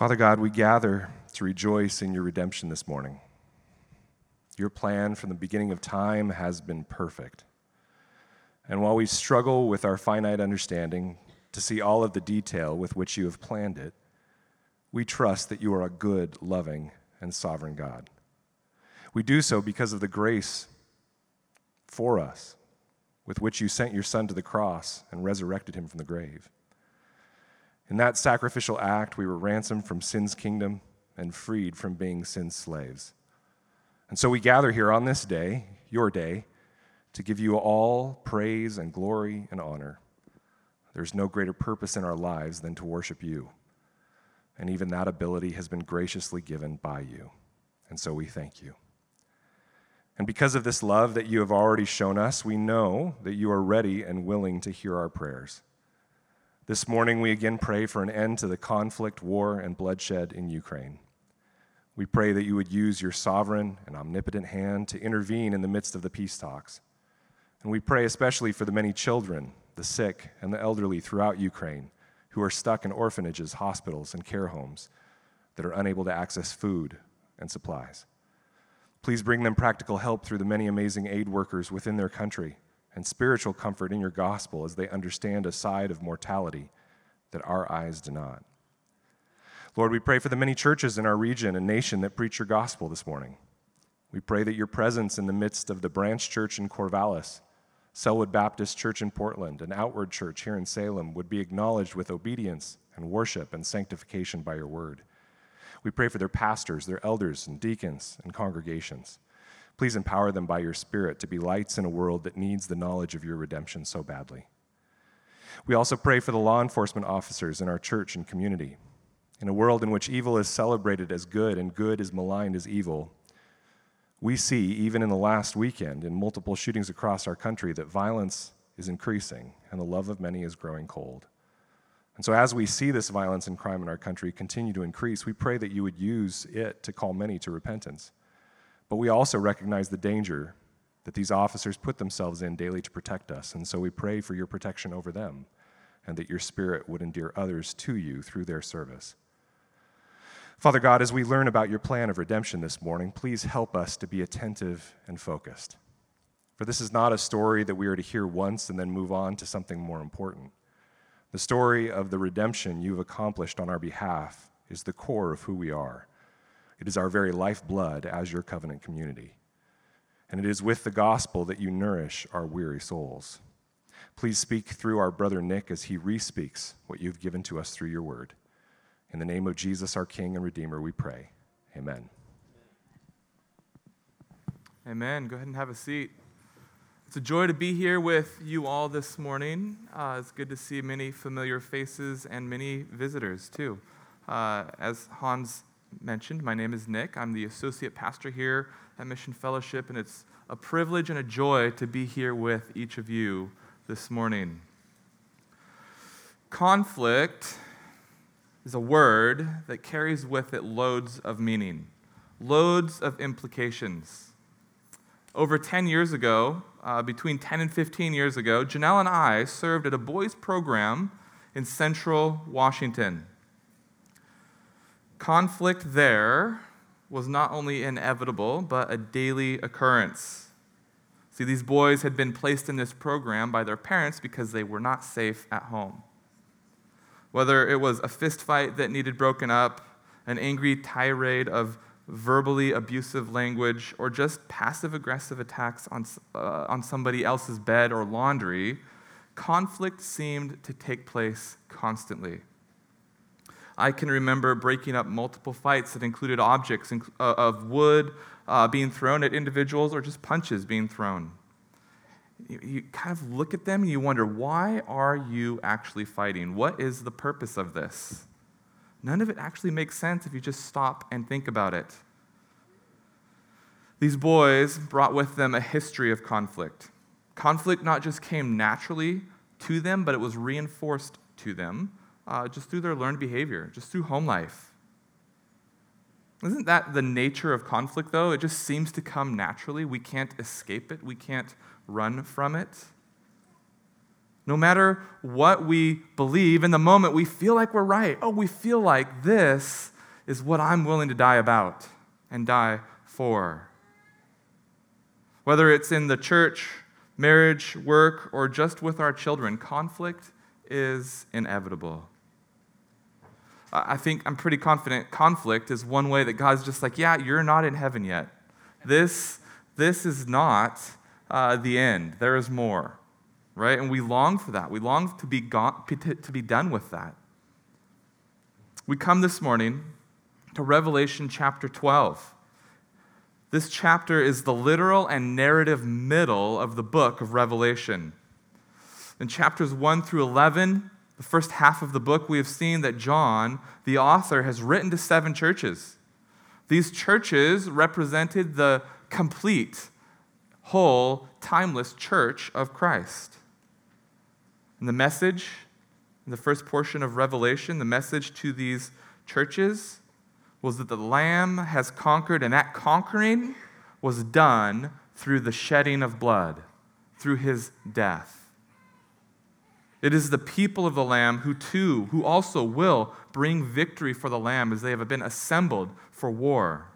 Father God, we gather to rejoice in your redemption this morning. Your plan from the beginning of time has been perfect. And while we struggle with our finite understanding to see all of the detail with which you have planned it, we trust that you are a good, loving, and sovereign God. We do so because of the grace for us with which you sent your Son to the cross and resurrected him from the grave. In that sacrificial act, we were ransomed from sin's kingdom and freed from being sin's slaves. And so we gather here on this day, your day, to give you all praise and glory and honor. There's no greater purpose in our lives than to worship you. And even that ability has been graciously given by you. And so we thank you. And because of this love that you have already shown us, we know that you are ready and willing to hear our prayers. This morning, we again pray for an end to the conflict, war, and bloodshed in Ukraine. We pray that you would use your sovereign and omnipotent hand to intervene in the midst of the peace talks. And we pray especially for the many children, the sick, and the elderly throughout Ukraine who are stuck in orphanages, hospitals, and care homes that are unable to access food and supplies. Please bring them practical help through the many amazing aid workers within their country and spiritual comfort in your gospel as they understand a side of mortality that our eyes do not. Lord, we pray for the many churches in our region and nation that preach your gospel this morning. We pray that your presence in the midst of the branch church in Corvallis, Sellwood Baptist Church in Portland, and Outward Church here in Salem would be acknowledged with obedience and worship and sanctification by your word. We pray for their pastors, their elders, and deacons and congregations. Please empower them by your Spirit to be lights in a world that needs the knowledge of your redemption so badly. We also pray for the law enforcement officers in our church and community. In a world in which evil is celebrated as good and good is maligned as evil, we see, even in the last weekend, in multiple shootings across our country, that violence is increasing and the love of many is growing cold. And so, as we see this violence and crime in our country continue to increase, we pray that you would use it to call many to repentance. But we also recognize the danger that these officers put themselves in daily to protect us. And so we pray for your protection over them and that your spirit would endear others to you through their service. Father God, as we learn about your plan of redemption this morning, please help us to be attentive and focused. For this is not a story that we are to hear once and then move on to something more important. The story of the redemption you've accomplished on our behalf is the core of who we are. It is our very lifeblood as your covenant community. And it is with the gospel that you nourish our weary souls. Please speak through our brother Nick as he re-speaks what you've given to us through your word. In the name of Jesus, our King and Redeemer, we pray. Amen. Amen. Go ahead and have a seat. It's a joy to be here with you all this morning. Uh, it's good to see many familiar faces and many visitors, too. Uh, as Hans mentioned, my name is Nick. I'm the associate pastor here at Mission Fellowship, and it's a privilege and a joy to be here with each of you this morning. Conflict is a word that carries with it loads of meaning, loads of implications. Over 10 years ago, uh, between 10 and 15 years ago, Janelle and I served at a boys' program in central Washington. Conflict there was not only inevitable, but a daily occurrence. See, these boys had been placed in this program by their parents because they were not safe at home. Whether it was a fist fight that needed broken up, an angry tirade of verbally abusive language, or just passive aggressive attacks on, uh, on somebody else's bed or laundry, conflict seemed to take place constantly. I can remember breaking up multiple fights that included objects uh, of wood uh, being thrown at individuals or just punches being thrown. You, you kind of look at them and you wonder, why are you actually fighting? What is the purpose of this? None of it actually makes sense if you just stop and think about it. These boys brought with them a history of conflict. Conflict not just came naturally to them, but it was reinforced to them uh, just through their learned behavior, just through home life. Isn't that the nature of conflict, though? It just seems to come naturally. We can't escape it, we can't run from it. No matter what we believe, in the moment we feel like we're right. Oh, we feel like this is what I'm willing to die about and die for. Whether it's in the church, marriage, work, or just with our children, conflict is inevitable. I think I'm pretty confident conflict is one way that God's just like, yeah, you're not in heaven yet. This, this is not uh, the end. There is more, right? And we long for that. We long to be, gone, to be done with that. We come this morning to Revelation chapter 12. This chapter is the literal and narrative middle of the book of Revelation. In chapters 1 through 11, the first half of the book, we have seen that John, the author, has written to seven churches. These churches represented the complete, whole, timeless church of Christ. And the message in the first portion of Revelation, the message to these churches was that the Lamb has conquered, and that conquering was done through the shedding of blood, through his death. It is the people of the Lamb who too, who also will bring victory for the Lamb as they have been assembled for war.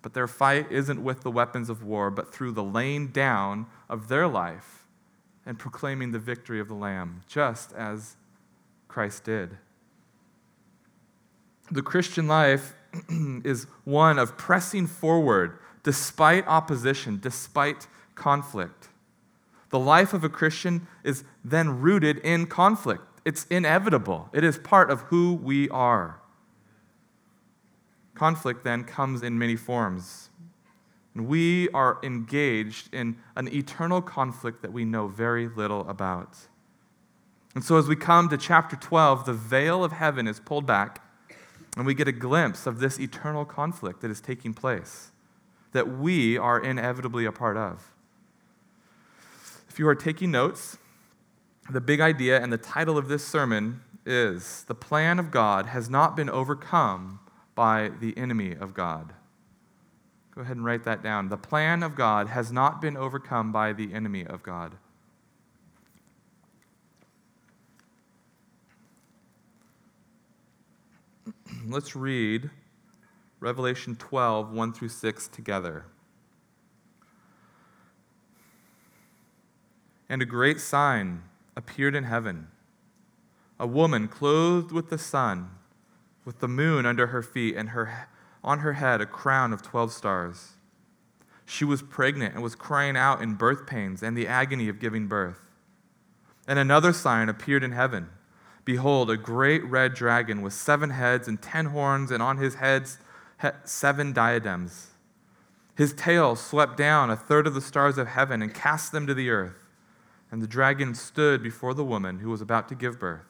But their fight isn't with the weapons of war, but through the laying down of their life and proclaiming the victory of the Lamb, just as Christ did. The Christian life is one of pressing forward despite opposition, despite conflict. The life of a Christian is then rooted in conflict. It's inevitable, it is part of who we are. Conflict then comes in many forms. And we are engaged in an eternal conflict that we know very little about. And so, as we come to chapter 12, the veil of heaven is pulled back, and we get a glimpse of this eternal conflict that is taking place, that we are inevitably a part of. If you are taking notes, the big idea and the title of this sermon is The Plan of God Has Not Been Overcome by the Enemy of God. Go ahead and write that down. The plan of God has not been overcome by the enemy of God. Let's read Revelation 12, 1 through 6 together. And a great sign appeared in heaven a woman clothed with the sun, with the moon under her feet, and her, on her head a crown of 12 stars. She was pregnant and was crying out in birth pains and the agony of giving birth. And another sign appeared in heaven. Behold, a great red dragon with seven heads and ten horns, and on his heads seven diadems. His tail swept down a third of the stars of heaven and cast them to the earth. And the dragon stood before the woman who was about to give birth,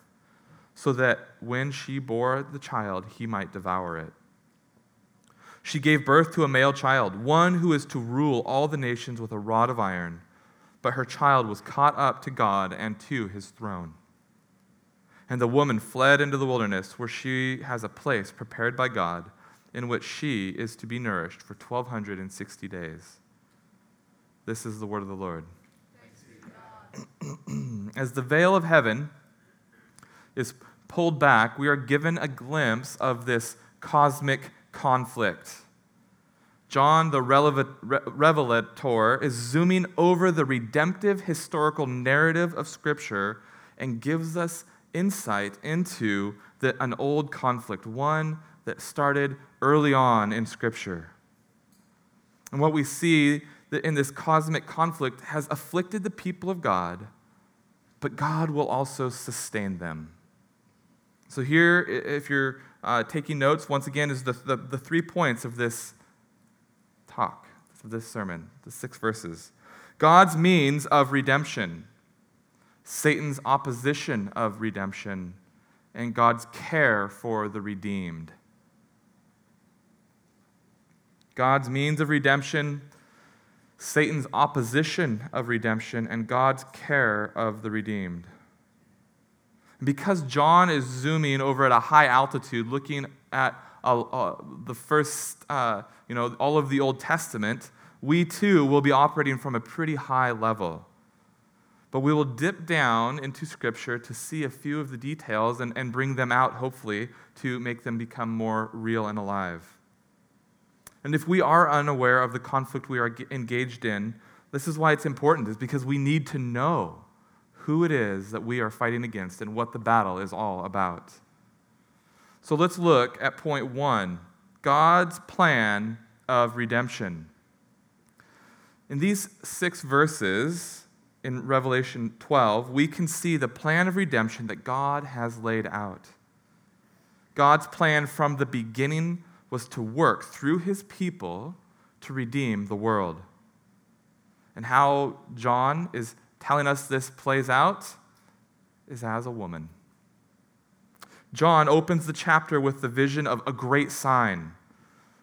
so that when she bore the child, he might devour it. She gave birth to a male child, one who is to rule all the nations with a rod of iron. But her child was caught up to God and to his throne. And the woman fled into the wilderness, where she has a place prepared by God, in which she is to be nourished for 1260 days. This is the word of the Lord. as the veil of heaven is pulled back, we are given a glimpse of this cosmic conflict. John, the revelator, is zooming over the redemptive historical narrative of Scripture and gives us insight into the, an old conflict, one that started early on in Scripture. And what we see in this cosmic conflict has afflicted the people of God, but God will also sustain them. So, here, if you're uh, taking notes, once again, is the, the, the three points of this talk, of this sermon, the six verses. God's means of redemption, Satan's opposition of redemption, and God's care for the redeemed. God's means of redemption, Satan's opposition of redemption, and God's care of the redeemed. because John is zooming over at a high altitude, looking at uh, uh, the first, uh, you know, all of the Old Testament, we too will be operating from a pretty high level. But we will dip down into Scripture to see a few of the details and, and bring them out, hopefully, to make them become more real and alive. And if we are unaware of the conflict we are engaged in, this is why it's important, is because we need to know who it is that we are fighting against and what the battle is all about. So let's look at point one God's plan of redemption. In these six verses in Revelation 12, we can see the plan of redemption that God has laid out. God's plan from the beginning was to work through his people to redeem the world. And how John is telling us this plays out is as a woman. John opens the chapter with the vision of a great sign.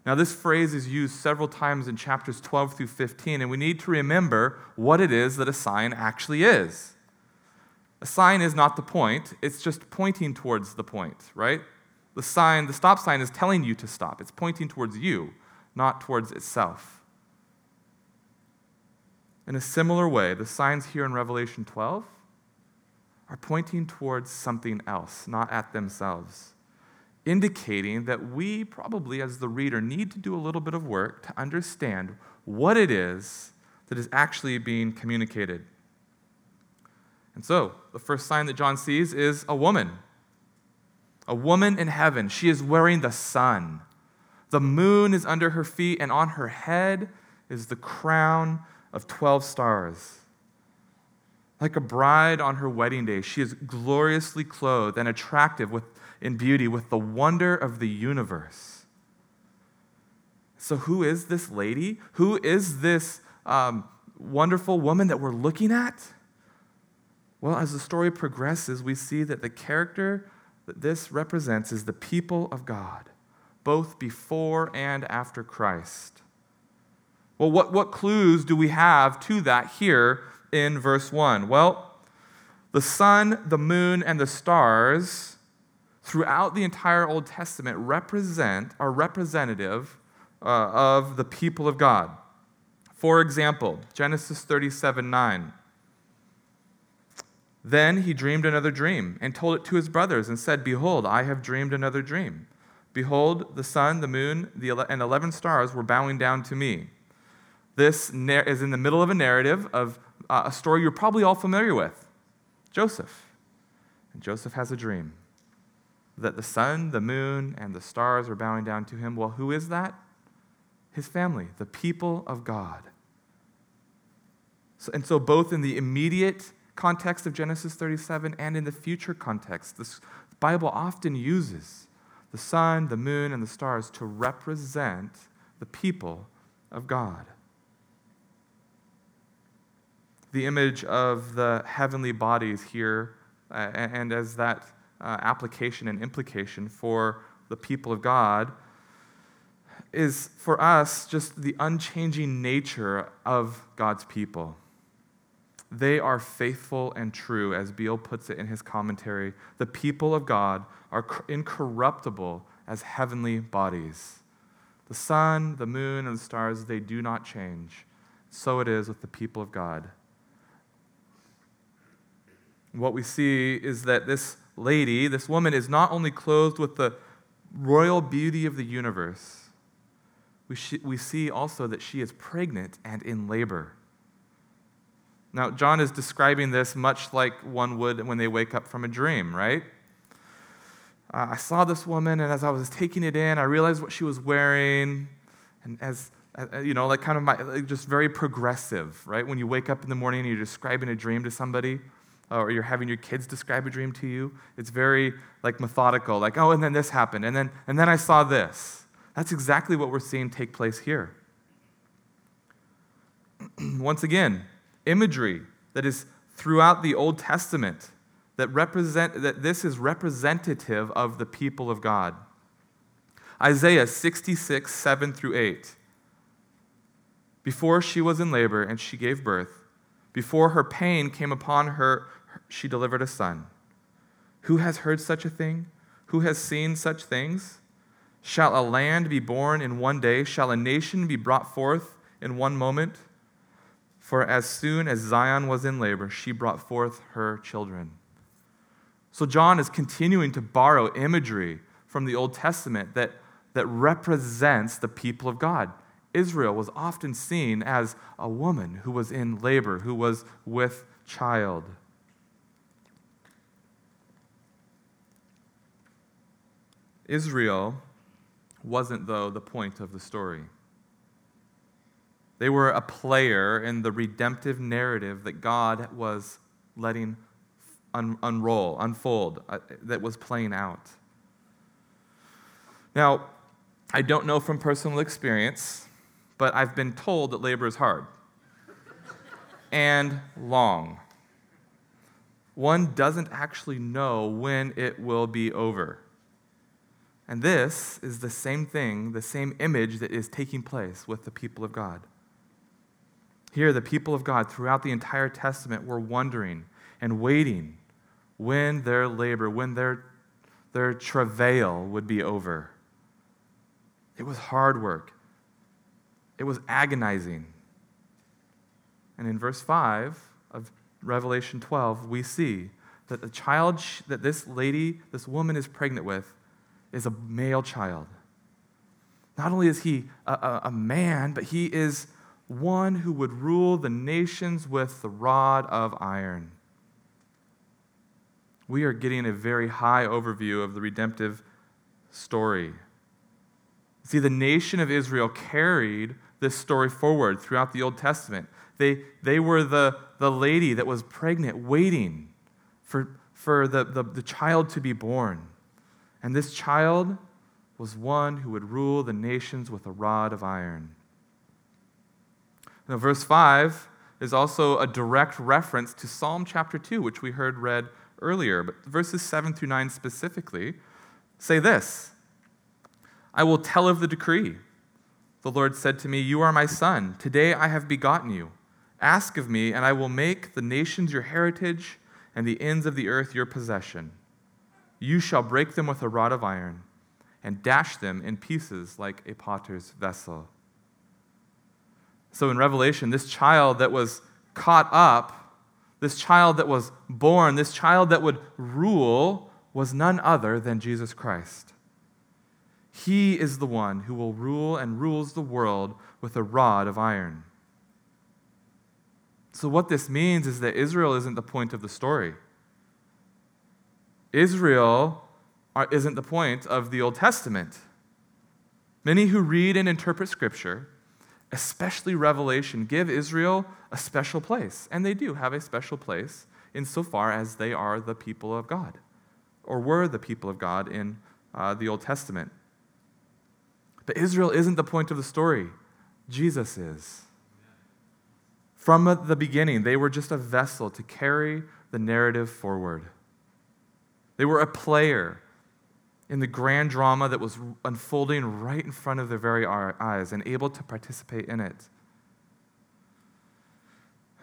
Now, this phrase is used several times in chapters 12 through 15, and we need to remember what it is that a sign actually is. A sign is not the point, it's just pointing towards the point, right? The sign, the stop sign is telling you to stop. It's pointing towards you, not towards itself. In a similar way, the signs here in Revelation 12 are pointing towards something else, not at themselves indicating that we probably, as the reader, need to do a little bit of work to understand what it is that is actually being communicated. And so, the first sign that John sees is a woman. A woman in heaven. She is wearing the sun. The moon is under her feet, and on her head is the crown of 12 stars. Like a bride on her wedding day, she is gloriously clothed and attractive with in beauty with the wonder of the universe. So, who is this lady? Who is this um, wonderful woman that we're looking at? Well, as the story progresses, we see that the character that this represents is the people of God, both before and after Christ. Well, what, what clues do we have to that here in verse 1? Well, the sun, the moon, and the stars throughout the entire Old Testament represent are representative uh, of the people of God. For example, Genesis 37 9. Then he dreamed another dream and told it to his brothers and said, Behold, I have dreamed another dream. Behold, the sun, the moon, the ele- and 11 stars were bowing down to me. This is in the middle of a narrative of uh, a story you're probably all familiar with Joseph. And Joseph has a dream that the sun, the moon, and the stars are bowing down to him. Well, who is that? His family, the people of God. So, and so, both in the immediate context of Genesis 37 and in the future context, the Bible often uses the sun, the moon, and the stars to represent the people of God. The image of the heavenly bodies here, uh, and as that uh, application and implication for the people of God is for us just the unchanging nature of God's people. They are faithful and true, as Beale puts it in his commentary. The people of God are incorruptible as heavenly bodies. The sun, the moon, and the stars, they do not change. So it is with the people of God. What we see is that this lady, this woman, is not only clothed with the royal beauty of the universe, we, sh- we see also that she is pregnant and in labor. Now, John is describing this much like one would when they wake up from a dream, right? Uh, I saw this woman, and as I was taking it in, I realized what she was wearing. And as, uh, you know, like kind of my, like just very progressive, right? When you wake up in the morning and you're describing a dream to somebody, uh, or you're having your kids describe a dream to you. It's very like methodical, like, oh, and then this happened, and then, and then I saw this. That's exactly what we're seeing take place here. Once again, imagery that is throughout the Old Testament that represent that this is representative of the people of God. Isaiah 66, 7 through 8. Before she was in labor and she gave birth, before her pain came upon her, she delivered a son. Who has heard such a thing? Who has seen such things? Shall a land be born in one day? Shall a nation be brought forth in one moment? For as soon as Zion was in labor, she brought forth her children. So John is continuing to borrow imagery from the Old Testament that, that represents the people of God. Israel was often seen as a woman who was in labor, who was with child. Israel wasn't, though, the point of the story. They were a player in the redemptive narrative that God was letting un- unroll, unfold, uh, that was playing out. Now, I don't know from personal experience, but I've been told that labor is hard and long. One doesn't actually know when it will be over. And this is the same thing, the same image that is taking place with the people of God. Here, the people of God throughout the entire Testament were wondering and waiting when their labor, when their, their travail would be over. It was hard work, it was agonizing. And in verse 5 of Revelation 12, we see that the child that this lady, this woman is pregnant with, is a male child. Not only is he a, a, a, man, but he is one who would rule the nations with the rod of iron. We are getting a very high overview of the redemptive story. See, the nation of Israel carried this story forward throughout the Old Testament. They, they were the, the lady that was pregnant, waiting for, for the, the, the child to be born. And this child was one who would rule the nations with a rod of iron. Now, verse 5 is also a direct reference to Psalm chapter 2, which we heard read earlier. But verses 7 through 9 specifically say this I will tell of the decree. The Lord said to me, You are my son. Today I have begotten you. Ask of me, and I will make the nations your heritage and the ends of the earth your possession. You shall break them with a rod of iron and dash them in pieces like a potter's vessel. So in Revelation, this child that was caught up, this child that was born, this child that would rule, was none other than Jesus Christ. He is the one who will rule and rules the world with a rod of iron. So, what this means is that Israel isn't the point of the story. Israel isn't the point of the Old Testament. Many who read and interpret Scripture, especially Revelation, give Israel a special place. And they do have a special place insofar as they are the people of God, or were the people of God in uh, the Old Testament. But Israel isn't the point of the story, Jesus is. From the beginning, they were just a vessel to carry the narrative forward. They were a player in the grand drama that was unfolding right in front of their very eyes and able to participate in it.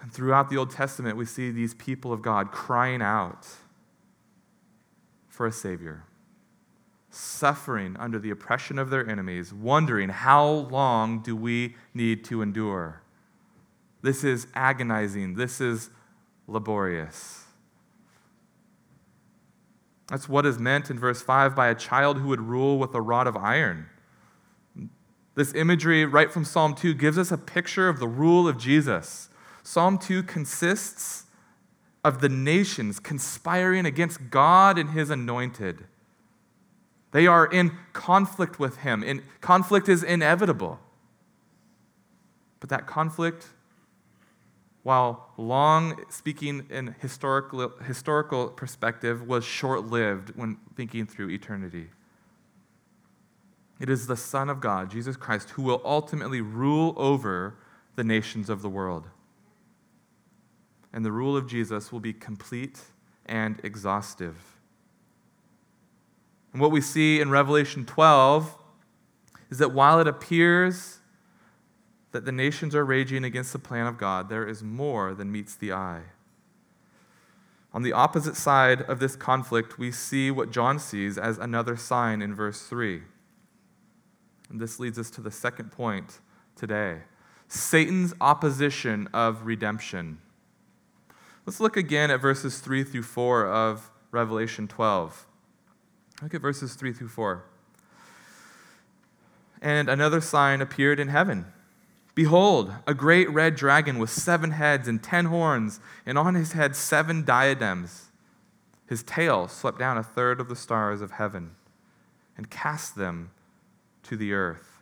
And throughout the Old Testament, we see these people of God crying out for a Savior, suffering under the oppression of their enemies, wondering, how long do we need to endure? This is agonizing. This is laborious. That's what is meant in verse 5 by a child who would rule with a rod of iron. This imagery, right from Psalm 2, gives us a picture of the rule of Jesus. Psalm 2 consists of the nations conspiring against God and his anointed. They are in conflict with him. In, conflict is inevitable. But that conflict while long speaking in historical, historical perspective was short lived when thinking through eternity. It is the Son of God, Jesus Christ, who will ultimately rule over the nations of the world. And the rule of Jesus will be complete and exhaustive. And what we see in Revelation 12 is that while it appears that the nations are raging against the plan of God, there is more than meets the eye. On the opposite side of this conflict, we see what John sees as another sign in verse 3. And this leads us to the second point today. Satan's opposition of redemption. Let's look again at verses 3 through 4 of Revelation 12. Look at verses 3 through 4. And another sign appeared in heaven. Behold, a great red dragon with seven heads and ten horns, and on his head seven diadems. His tail swept down a third of the stars of heaven and cast them to the earth.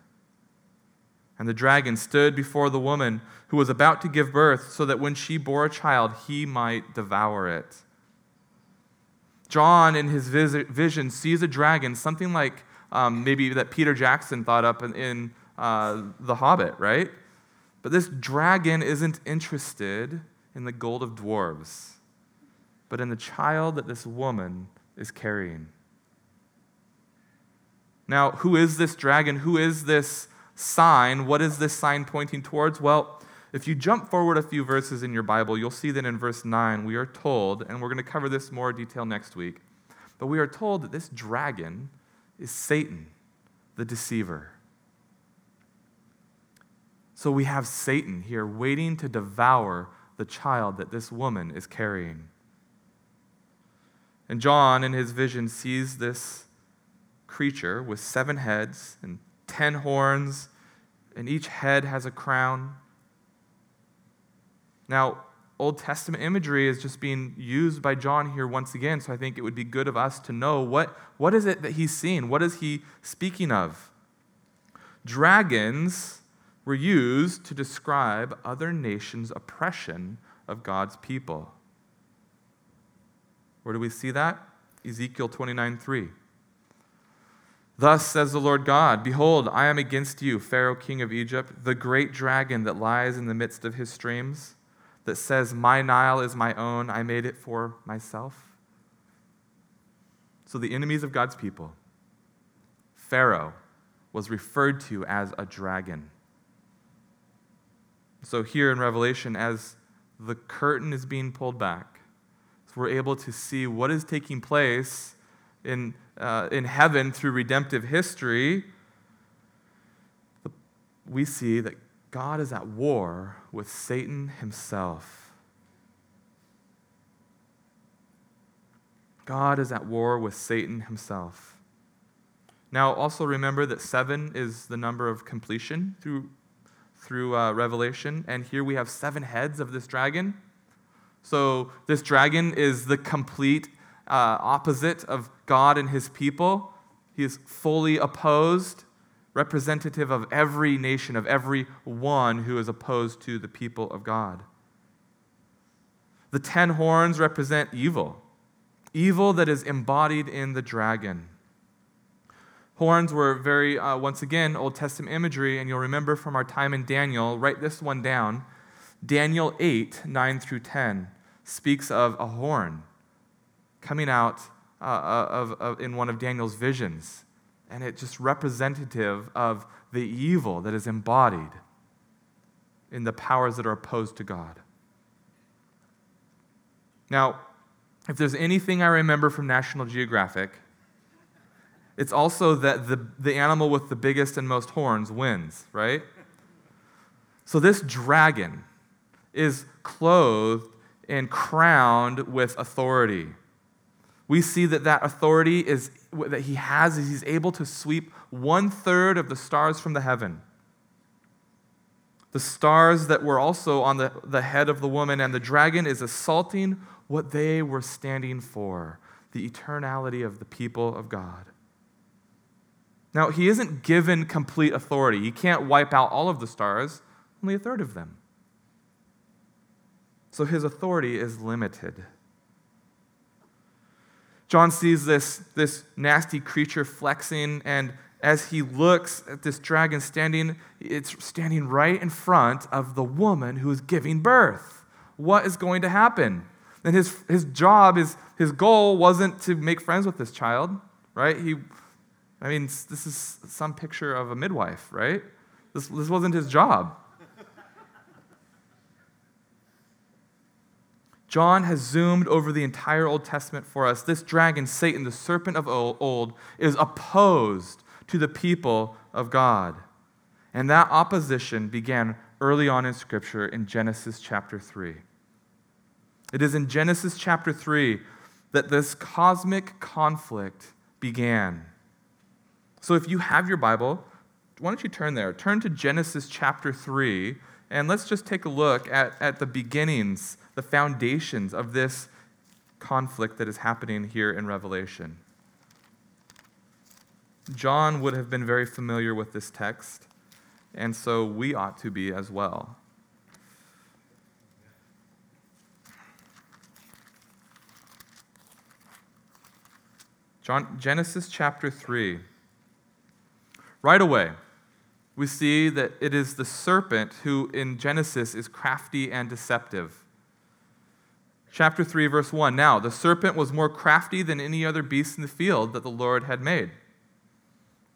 And the dragon stood before the woman who was about to give birth, so that when she bore a child, he might devour it. John, in his vision, sees a dragon, something like um, maybe that Peter Jackson thought up in, in uh, The Hobbit, right? But this dragon isn't interested in the gold of dwarves, but in the child that this woman is carrying. Now, who is this dragon? Who is this sign? What is this sign pointing towards? Well, if you jump forward a few verses in your Bible, you'll see that in verse 9, we are told, and we're going to cover this more detail next week, but we are told that this dragon is Satan, the deceiver. So we have Satan here waiting to devour the child that this woman is carrying. And John, in his vision, sees this creature with seven heads and ten horns, and each head has a crown. Now, Old Testament imagery is just being used by John here once again, so I think it would be good of us to know what, what is it that he's seeing? What is he speaking of? Dragons were used to describe other nations' oppression of God's people. Where do we see that? Ezekiel 29 3. Thus says the Lord God Behold, I am against you, Pharaoh, king of Egypt, the great dragon that lies in the midst of his streams, that says, My Nile is my own, I made it for myself. So the enemies of God's people, Pharaoh, was referred to as a dragon. So here in Revelation, as the curtain is being pulled back, so we're able to see what is taking place in uh, in heaven through redemptive history, we see that God is at war with Satan himself. God is at war with Satan himself. Now, also remember that seven is the number of completion through, through uh, Revelation, and here we have seven heads of this dragon. So, this dragon is the complete uh, opposite of God and his people. He is fully opposed, representative of every nation, of every one who is opposed to the people of God. The ten horns represent evil, evil that is embodied in the dragon. Horns were very, uh, once again, Old Testament imagery, and you'll remember from our time in Daniel, write this one down. Daniel 8, 9 through 10, speaks of a horn coming out uh, uh, of, of, in one of Daniel's visions. And it's just representative of the evil that is embodied in the powers that are opposed to God. Now, if there's anything I remember from National Geographic, it's also that the, the animal with the biggest and most horns wins, right? So this dragon is clothed and crowned with authority. We see that that authority is that he has is he's able to sweep one third of the stars from the heaven. The stars that were also on the, the head of the woman and the dragon is assaulting what they were standing for the eternality of the people of god now he isn't given complete authority he can't wipe out all of the stars only a third of them so his authority is limited John sees this, this nasty creature flexing, and as he looks at this dragon standing, it's standing right in front of the woman who is giving birth. What is going to happen? And his, his job, is, his goal wasn't to make friends with this child, right? He, I mean, this is some picture of a midwife, right? This, this wasn't his job. John has zoomed over the entire Old Testament for us. This dragon, Satan, the serpent of old, is opposed to the people of God. And that opposition began early on in Scripture in Genesis chapter 3. It is in Genesis chapter 3 that this cosmic conflict began. So if you have your Bible, why don't you turn there? Turn to Genesis chapter 3, and let's just take a look at, at the beginnings, the foundations of this conflict that is happening here in Revelation. John would have been very familiar with this text, and so we ought to be as well. John, Genesis chapter 3. Right away, we see that it is the serpent who in Genesis is crafty and deceptive. Chapter 3, verse 1. Now, the serpent was more crafty than any other beast in the field that the Lord had made.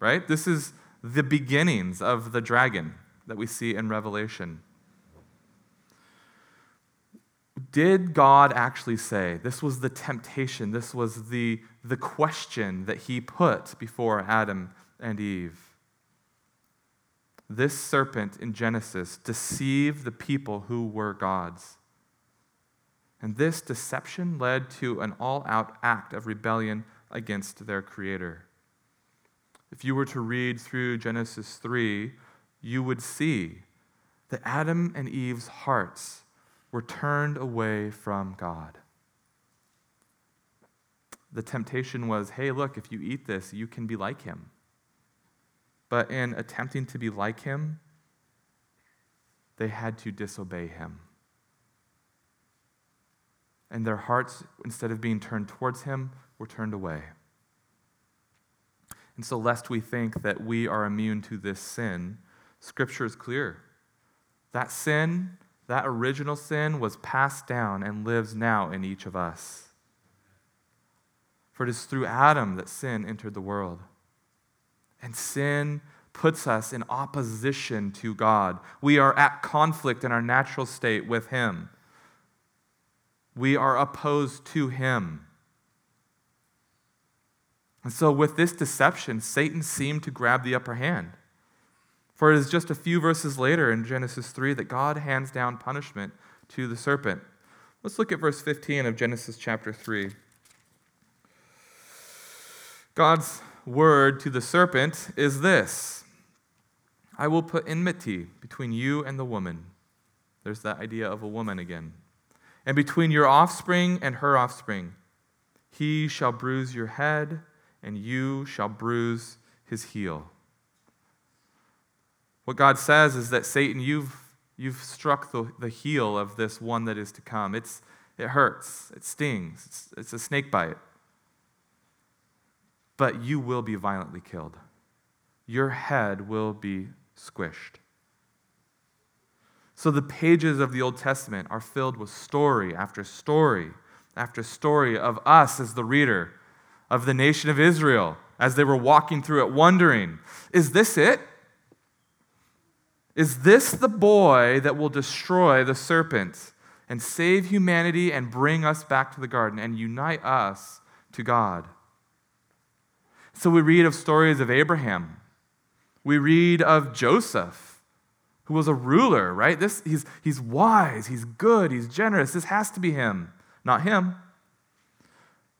Right? This is the beginnings of the dragon that we see in Revelation. Did God actually say, this was the temptation, this was the, the question that he put before Adam and Eve? This serpent in Genesis deceived the people who were God's. And this deception led to an all out act of rebellion against their Creator. If you were to read through Genesis 3, you would see that Adam and Eve's hearts were turned away from God. The temptation was hey, look, if you eat this, you can be like him. But in attempting to be like him, they had to disobey him and their hearts, instead of being turned towards him, were turned away. And so, lest we think that we are immune to this sin, Scripture is clear. That sin, that original sin, was passed down and lives now in each of us. For it is through Adam that sin entered the world. And sin puts us in opposition to God. We are at conflict in our natural state with Him. We are opposed to him. And so, with this deception, Satan seemed to grab the upper hand. For it is just a few verses later in Genesis 3 that God hands down punishment to the serpent. Let's look at verse 15 of Genesis chapter 3. God's word to the serpent is this I will put enmity between you and the woman. There's that idea of a woman again and between your offspring and her offspring. He shall bruise your head, and you shall bruise his heel. What God says is that Satan, you've, you've struck the, the heel of this one that is to come. It's, it hurts, it stings, it's, it's a snake bite. But you will be violently killed. Your head will be squished. So the pages of the Old Testament are filled with story after story after story of us as the reader, of the nation of Israel as they were walking through it, wondering, is this it? Is this the boy that will destroy the serpent and save humanity and bring us back to the garden and unite us to God? So we read of stories of Abraham. We read of Joseph who was a ruler, right? This, he's, he's wise, he's good, he's generous. This has to be him, not him.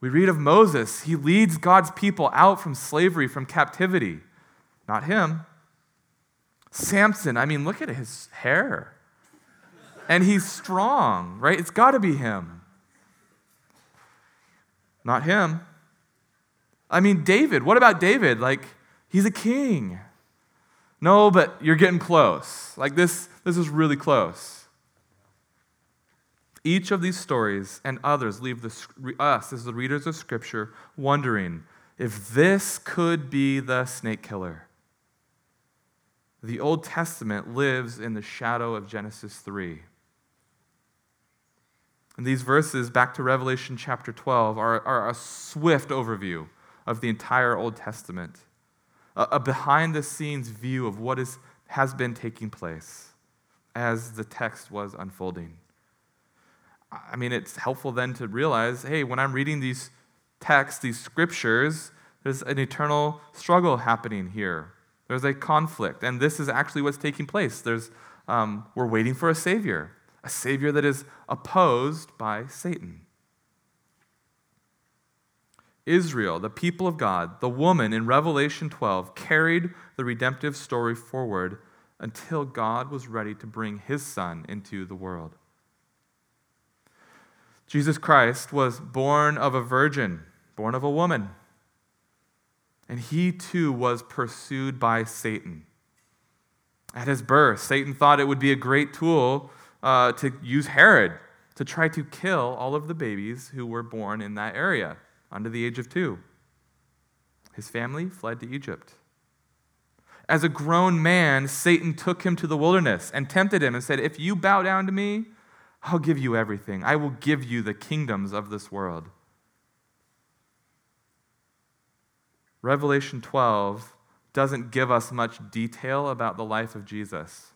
We read of Moses. He leads God's people out from slavery, from captivity, not him. Samson, I mean, look at his hair. And he's strong, right? It's got to be him. Not him. I mean, David, what about David? Like, he's a king. No, but you're getting close. Like this, this is really close. Each of these stories and others leave the, us, as the readers of Scripture, wondering if this could be the snake killer. The Old Testament lives in the shadow of Genesis 3. And these verses, back to Revelation chapter 12, are, are a swift overview of the entire Old Testament a, a behind the scenes view of what is, has been taking place as the text was unfolding. I mean, it's helpful then to realize hey, when I'm reading these texts, these scriptures, there's an eternal struggle happening here. There's a conflict, and this is actually what's taking place. There's um, we're waiting for a Savior, a Savior that is opposed by Satan. Israel, the people of God, the woman in Revelation 12, carried the redemptive story forward until God was ready to bring his son into the world. Jesus Christ was born of a virgin, born of a woman. And he too was pursued by Satan. At his birth, Satan thought it would be a great tool uh, to use Herod to try to kill all of the babies who were born in that area under the age of two. His family fled to Egypt. As a grown man, Satan took him to the wilderness and tempted him and said, If you bow down to me, I'll give you everything. I will give you the kingdoms of this world. Revelation 12 doesn't give us much detail about the life of Jesus.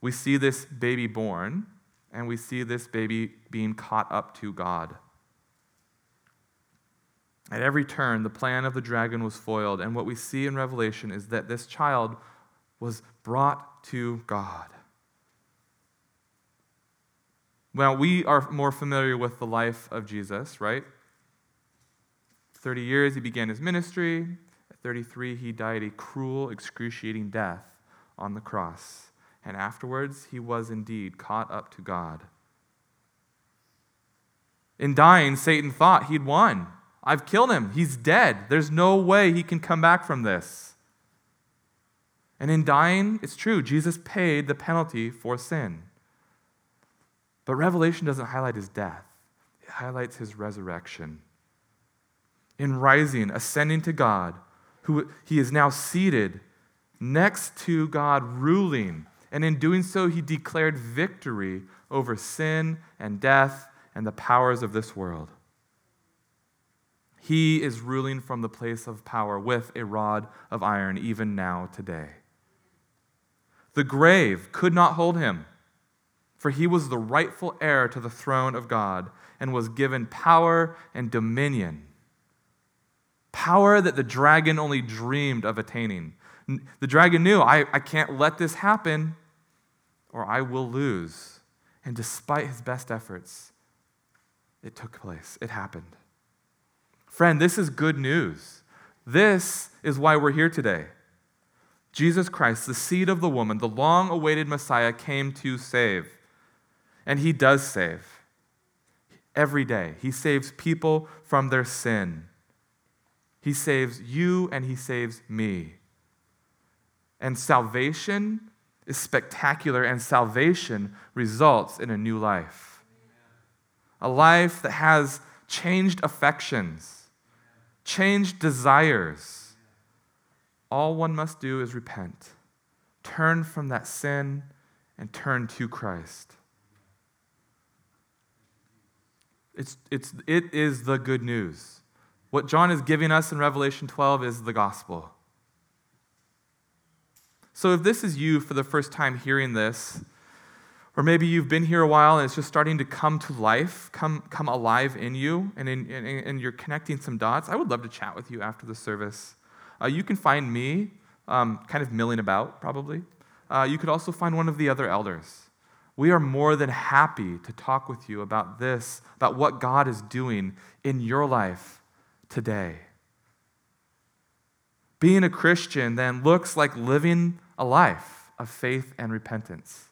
We see this baby born, and we see this baby being caught up to God. At every turn, the plan of the dragon was foiled, and what we see in Revelation is that this child was brought to God. Well, we are more familiar with the life of Jesus, right? 30 years, he began his ministry. At 33, he died a cruel, excruciating death on the cross. And afterwards, he was indeed caught up to God. In dying, Satan thought he'd won. I've killed him. He's dead. There's no way he can come back from this. And in dying, it's true, Jesus paid the penalty for sin. But Revelation doesn't highlight his death, it highlights his resurrection. In rising, ascending to God, who he is now seated next to God, ruling. And in doing so, he declared victory over sin and death and the powers of this world. He is ruling from the place of power with a rod of iron, even now, today. The grave could not hold him, for he was the rightful heir to the throne of God and was given power and dominion. Power that the dragon only dreamed of attaining. The dragon knew, I, I can't let this happen or I will lose. And despite his best efforts, it took place, it happened. Friend, this is good news. This is why we're here today. Jesus Christ, the seed of the woman, the long awaited Messiah, came to save. And he does save. Every day, he saves people from their sin. He saves you and he saves me. And salvation is spectacular, and salvation results in a new life. A life that has changed affections change desires. All one must do is repent, turn from that sin, and turn to Christ. It's, it's, it is the good news. What John is giving us in Revelation 12 is the gospel. So, if this is you for the first time hearing this, or maybe you've been here a while and it's just starting to come to life, come, come alive in you, and, in, and, and you're connecting some dots. I would love to chat with you after the service. Uh, you can find me um, kind of milling about, probably. Uh, you could also find one of the other elders. We are more than happy to talk with you about this, about what God is doing in your life today. Being a Christian then looks like living a life of faith and repentance.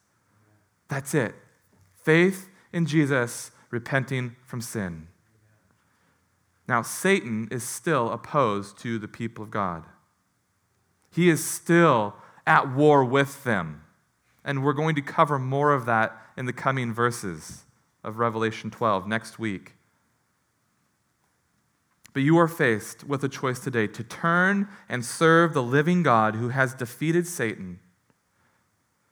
That's it. Faith in Jesus, repenting from sin. Now, Satan is still opposed to the people of God. He is still at war with them. And we're going to cover more of that in the coming verses of Revelation 12 next week. But you are faced with a choice today to turn and serve the living God who has defeated Satan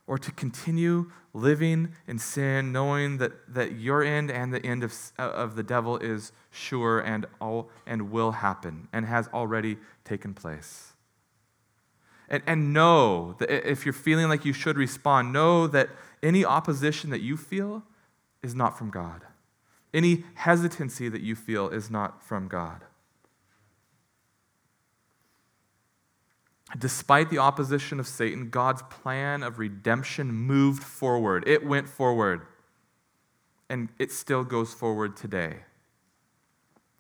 or to continue living in sin, knowing that, that your end and the end of, of the devil is sure and, all, and will happen and has already taken place. And, and know that if you're feeling like you should respond, know that any opposition that you feel is not from God. Any hesitancy that you feel is not from God. Despite the opposition of Satan, God's plan of redemption moved forward. It went forward. And it still goes forward today.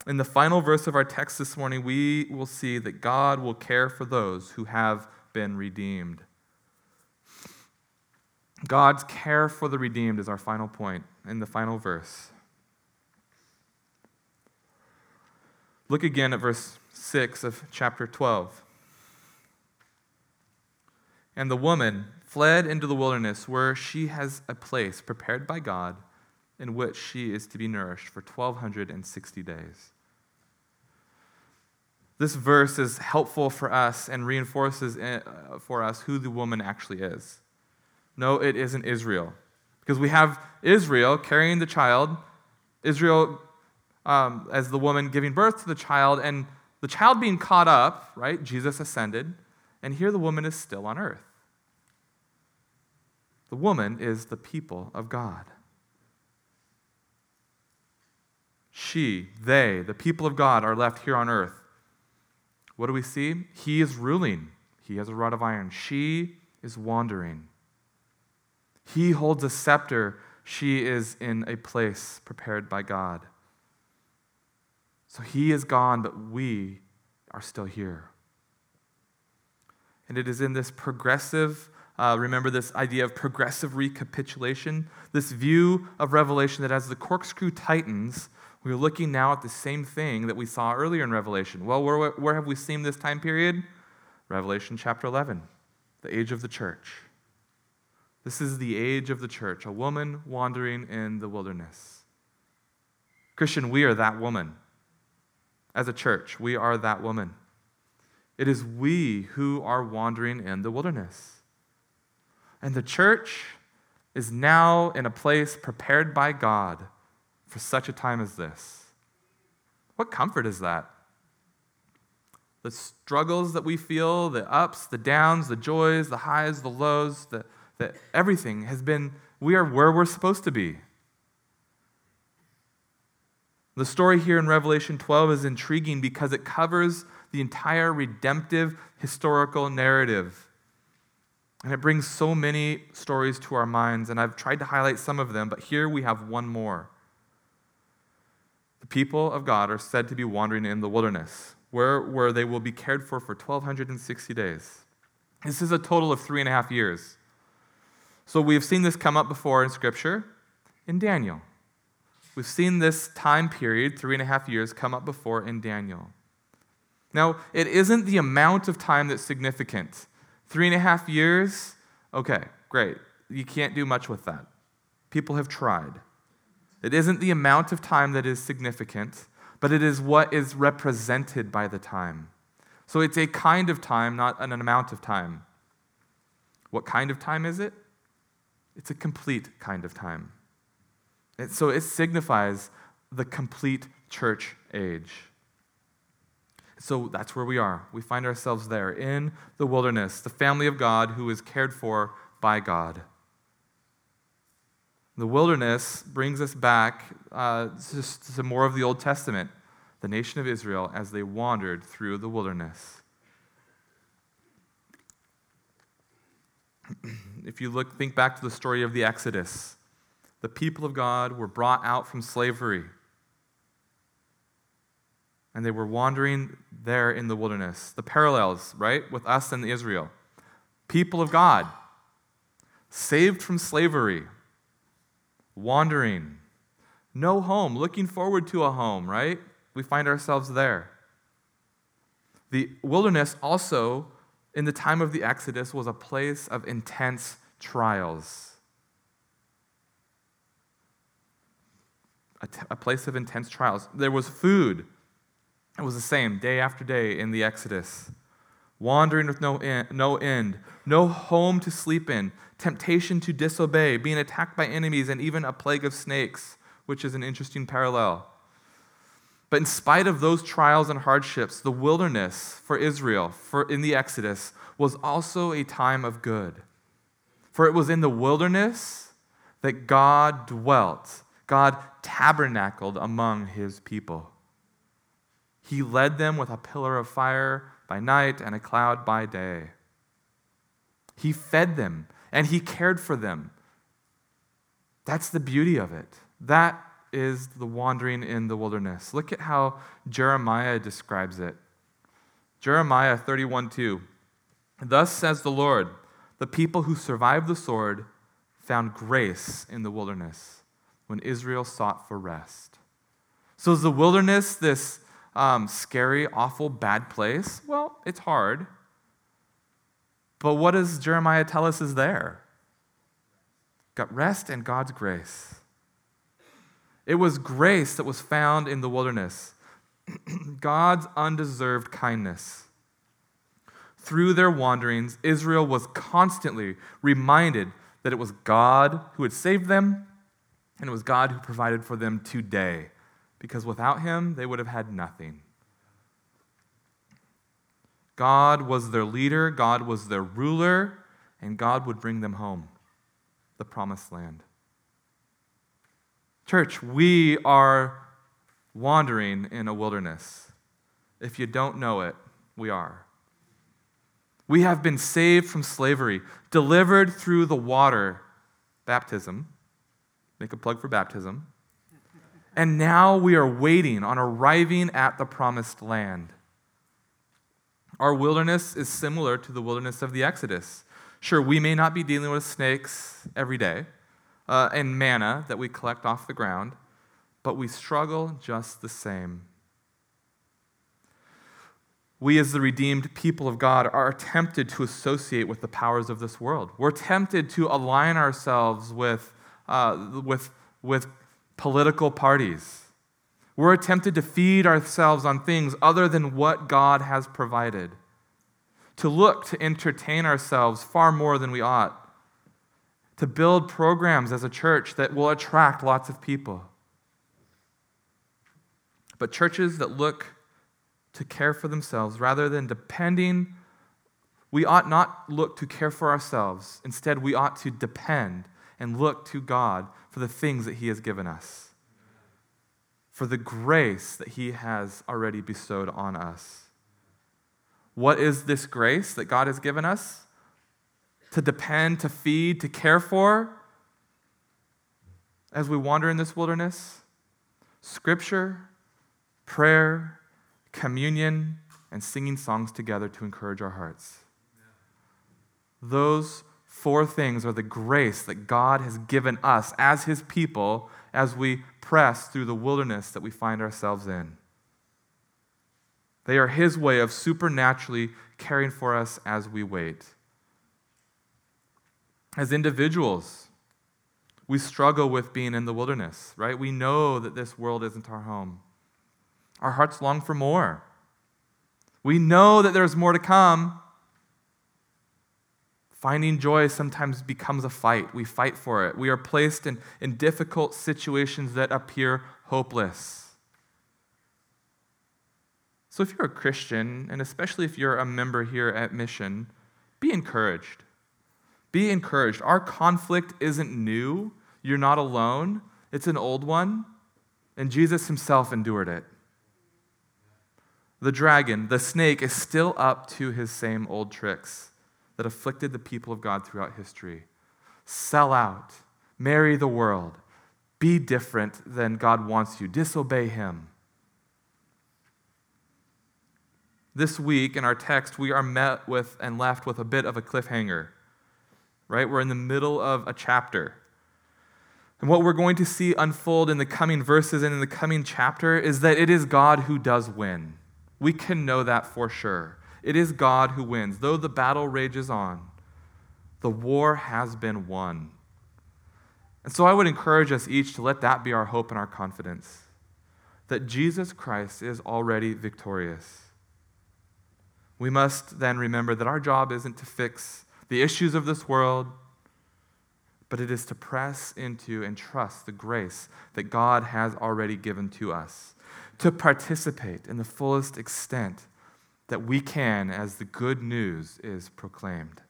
In the final verse of our text this morning, we will see that God will care for those who have been redeemed. God's care for the redeemed is our final point in the final verse. Look again at verse 6 of chapter 12. And the woman fled into the wilderness where she has a place prepared by God in which she is to be nourished for 1260 days. This verse is helpful for us and reinforces eh, for us who the woman actually is. No, it isn't Israel. Because we have Israel carrying the child, Israel um, as the woman giving birth to the child, and the child being caught up, right? Jesus ascended, and here the woman is still on earth. The woman is the people of God. She, they, the people of God are left here on earth. What do we see? He is ruling. He has a rod of iron. She is wandering. He holds a scepter. She is in a place prepared by God. So he is gone, but we are still here. And it is in this progressive, uh, remember this idea of progressive recapitulation, this view of Revelation that as the corkscrew tightens, we're looking now at the same thing that we saw earlier in Revelation. Well, where, where have we seen this time period? Revelation chapter 11, the age of the church. This is the age of the church, a woman wandering in the wilderness. Christian, we are that woman. As a church, we are that woman. It is we who are wandering in the wilderness. And the church is now in a place prepared by God for such a time as this. What comfort is that? The struggles that we feel, the ups, the downs, the joys, the highs, the lows, that everything has been, we are where we're supposed to be. The story here in Revelation 12 is intriguing because it covers the entire redemptive historical narrative. And it brings so many stories to our minds, and I've tried to highlight some of them, but here we have one more. The people of God are said to be wandering in the wilderness, where, where they will be cared for for 1,260 days. This is a total of three and a half years. So we've seen this come up before in Scripture in Daniel. We've seen this time period, three and a half years, come up before in Daniel. Now, it isn't the amount of time that's significant. Three and a half years, okay, great. You can't do much with that. People have tried. It isn't the amount of time that is significant, but it is what is represented by the time. So it's a kind of time, not an amount of time. What kind of time is it? It's a complete kind of time. And so it signifies the complete church age. So that's where we are. We find ourselves there in the wilderness, the family of God who is cared for by God. The wilderness brings us back uh, to, more of the Old Testament, the nation of Israel as they wandered through the wilderness. if you look, think back to the story of the Exodus, the people of God were brought out from slavery. And they were wandering there in the wilderness. The parallels, right, with us and Israel. People of God, saved from slavery, wandering, no home, looking forward to a home, right? We find ourselves there. The wilderness also in the time of the Exodus was a place of intense trials. A, t- a place of intense trials. There was food. It was the same day after day in the Exodus. Wandering with no, in, no end, no home to sleep in, temptation to disobey, being attacked by enemies, and even a plague of snakes, which is an interesting parallel. But in spite of those trials and hardships, the wilderness for Israel for, in the Exodus was also a time of good. For it was in the wilderness that God dwelt, God tabernacled among his people. He led them with a pillar of fire by night and a cloud by day. He fed them and he cared for them. That's the beauty of it. That is the wandering in the wilderness. Look at how Jeremiah describes it. Jeremiah 31 2. Thus says the Lord, the people who survived the sword found grace in the wilderness when Israel sought for rest. So, is the wilderness this um, scary, awful, bad place? Well, it's hard. But what does Jeremiah tell us is there? Got rest and God's grace. It was grace that was found in the wilderness, God's undeserved kindness. Through their wanderings, Israel was constantly reminded that it was God who had saved them and it was God who provided for them today, because without Him, they would have had nothing. God was their leader, God was their ruler, and God would bring them home, the promised land. Church, we are wandering in a wilderness. If you don't know it, we are. We have been saved from slavery, delivered through the water, baptism. Make a plug for baptism. And now we are waiting on arriving at the promised land. Our wilderness is similar to the wilderness of the Exodus. Sure, we may not be dealing with snakes every day uh, and manna that we collect off the ground, but we struggle just the same. We, as the redeemed people of God, are tempted to associate with the powers of this world. We're tempted to align ourselves with, uh, with, with political parties. We're tempted to feed ourselves on things other than what God has provided, to look to entertain ourselves far more than we ought, to build programs as a church that will attract lots of people. But churches that look to care for themselves rather than depending. We ought not look to care for ourselves. Instead, we ought to depend and look to God for the things that He has given us, for the grace that He has already bestowed on us. What is this grace that God has given us? To depend, to feed, to care for as we wander in this wilderness? Scripture, prayer, communion, and singing songs together to encourage our hearts. Those four things are the grace that God has given us as His people as we press through the wilderness that we find ourselves in. They are His way of supernaturally caring for us as we wait. As individuals, we struggle with being in the wilderness, right? We know that this world isn't our home. Our hearts long for more. We know that there's more to come. Finding joy sometimes becomes a fight. We fight for it. We are placed in, in difficult situations that appear hopeless. So, if you're a Christian, and especially if you're a member here at Mission, be encouraged. Be encouraged. Our conflict isn't new. You're not alone, it's an old one, and Jesus himself endured it the dragon, the snake, is still up to his same old tricks that afflicted the people of God throughout history. Sell out, marry the world, be different than God wants you, disobey him. This week in our text, we are met with and left with a bit of a cliffhanger, right? We're in the middle of a chapter. And what we're going to see unfold in the coming verses and in the coming chapter is that it is God who does win. We can know that for sure. It is God who wins. Though the battle rages on, the war has been won. And so I would encourage us each to let that be our hope and our confidence that Jesus Christ is already victorious. We must then remember that our job isn't to fix the issues of this world, but it is to press into and trust the grace that God has already given to us to participate in the fullest extent that we can as the good news is proclaimed.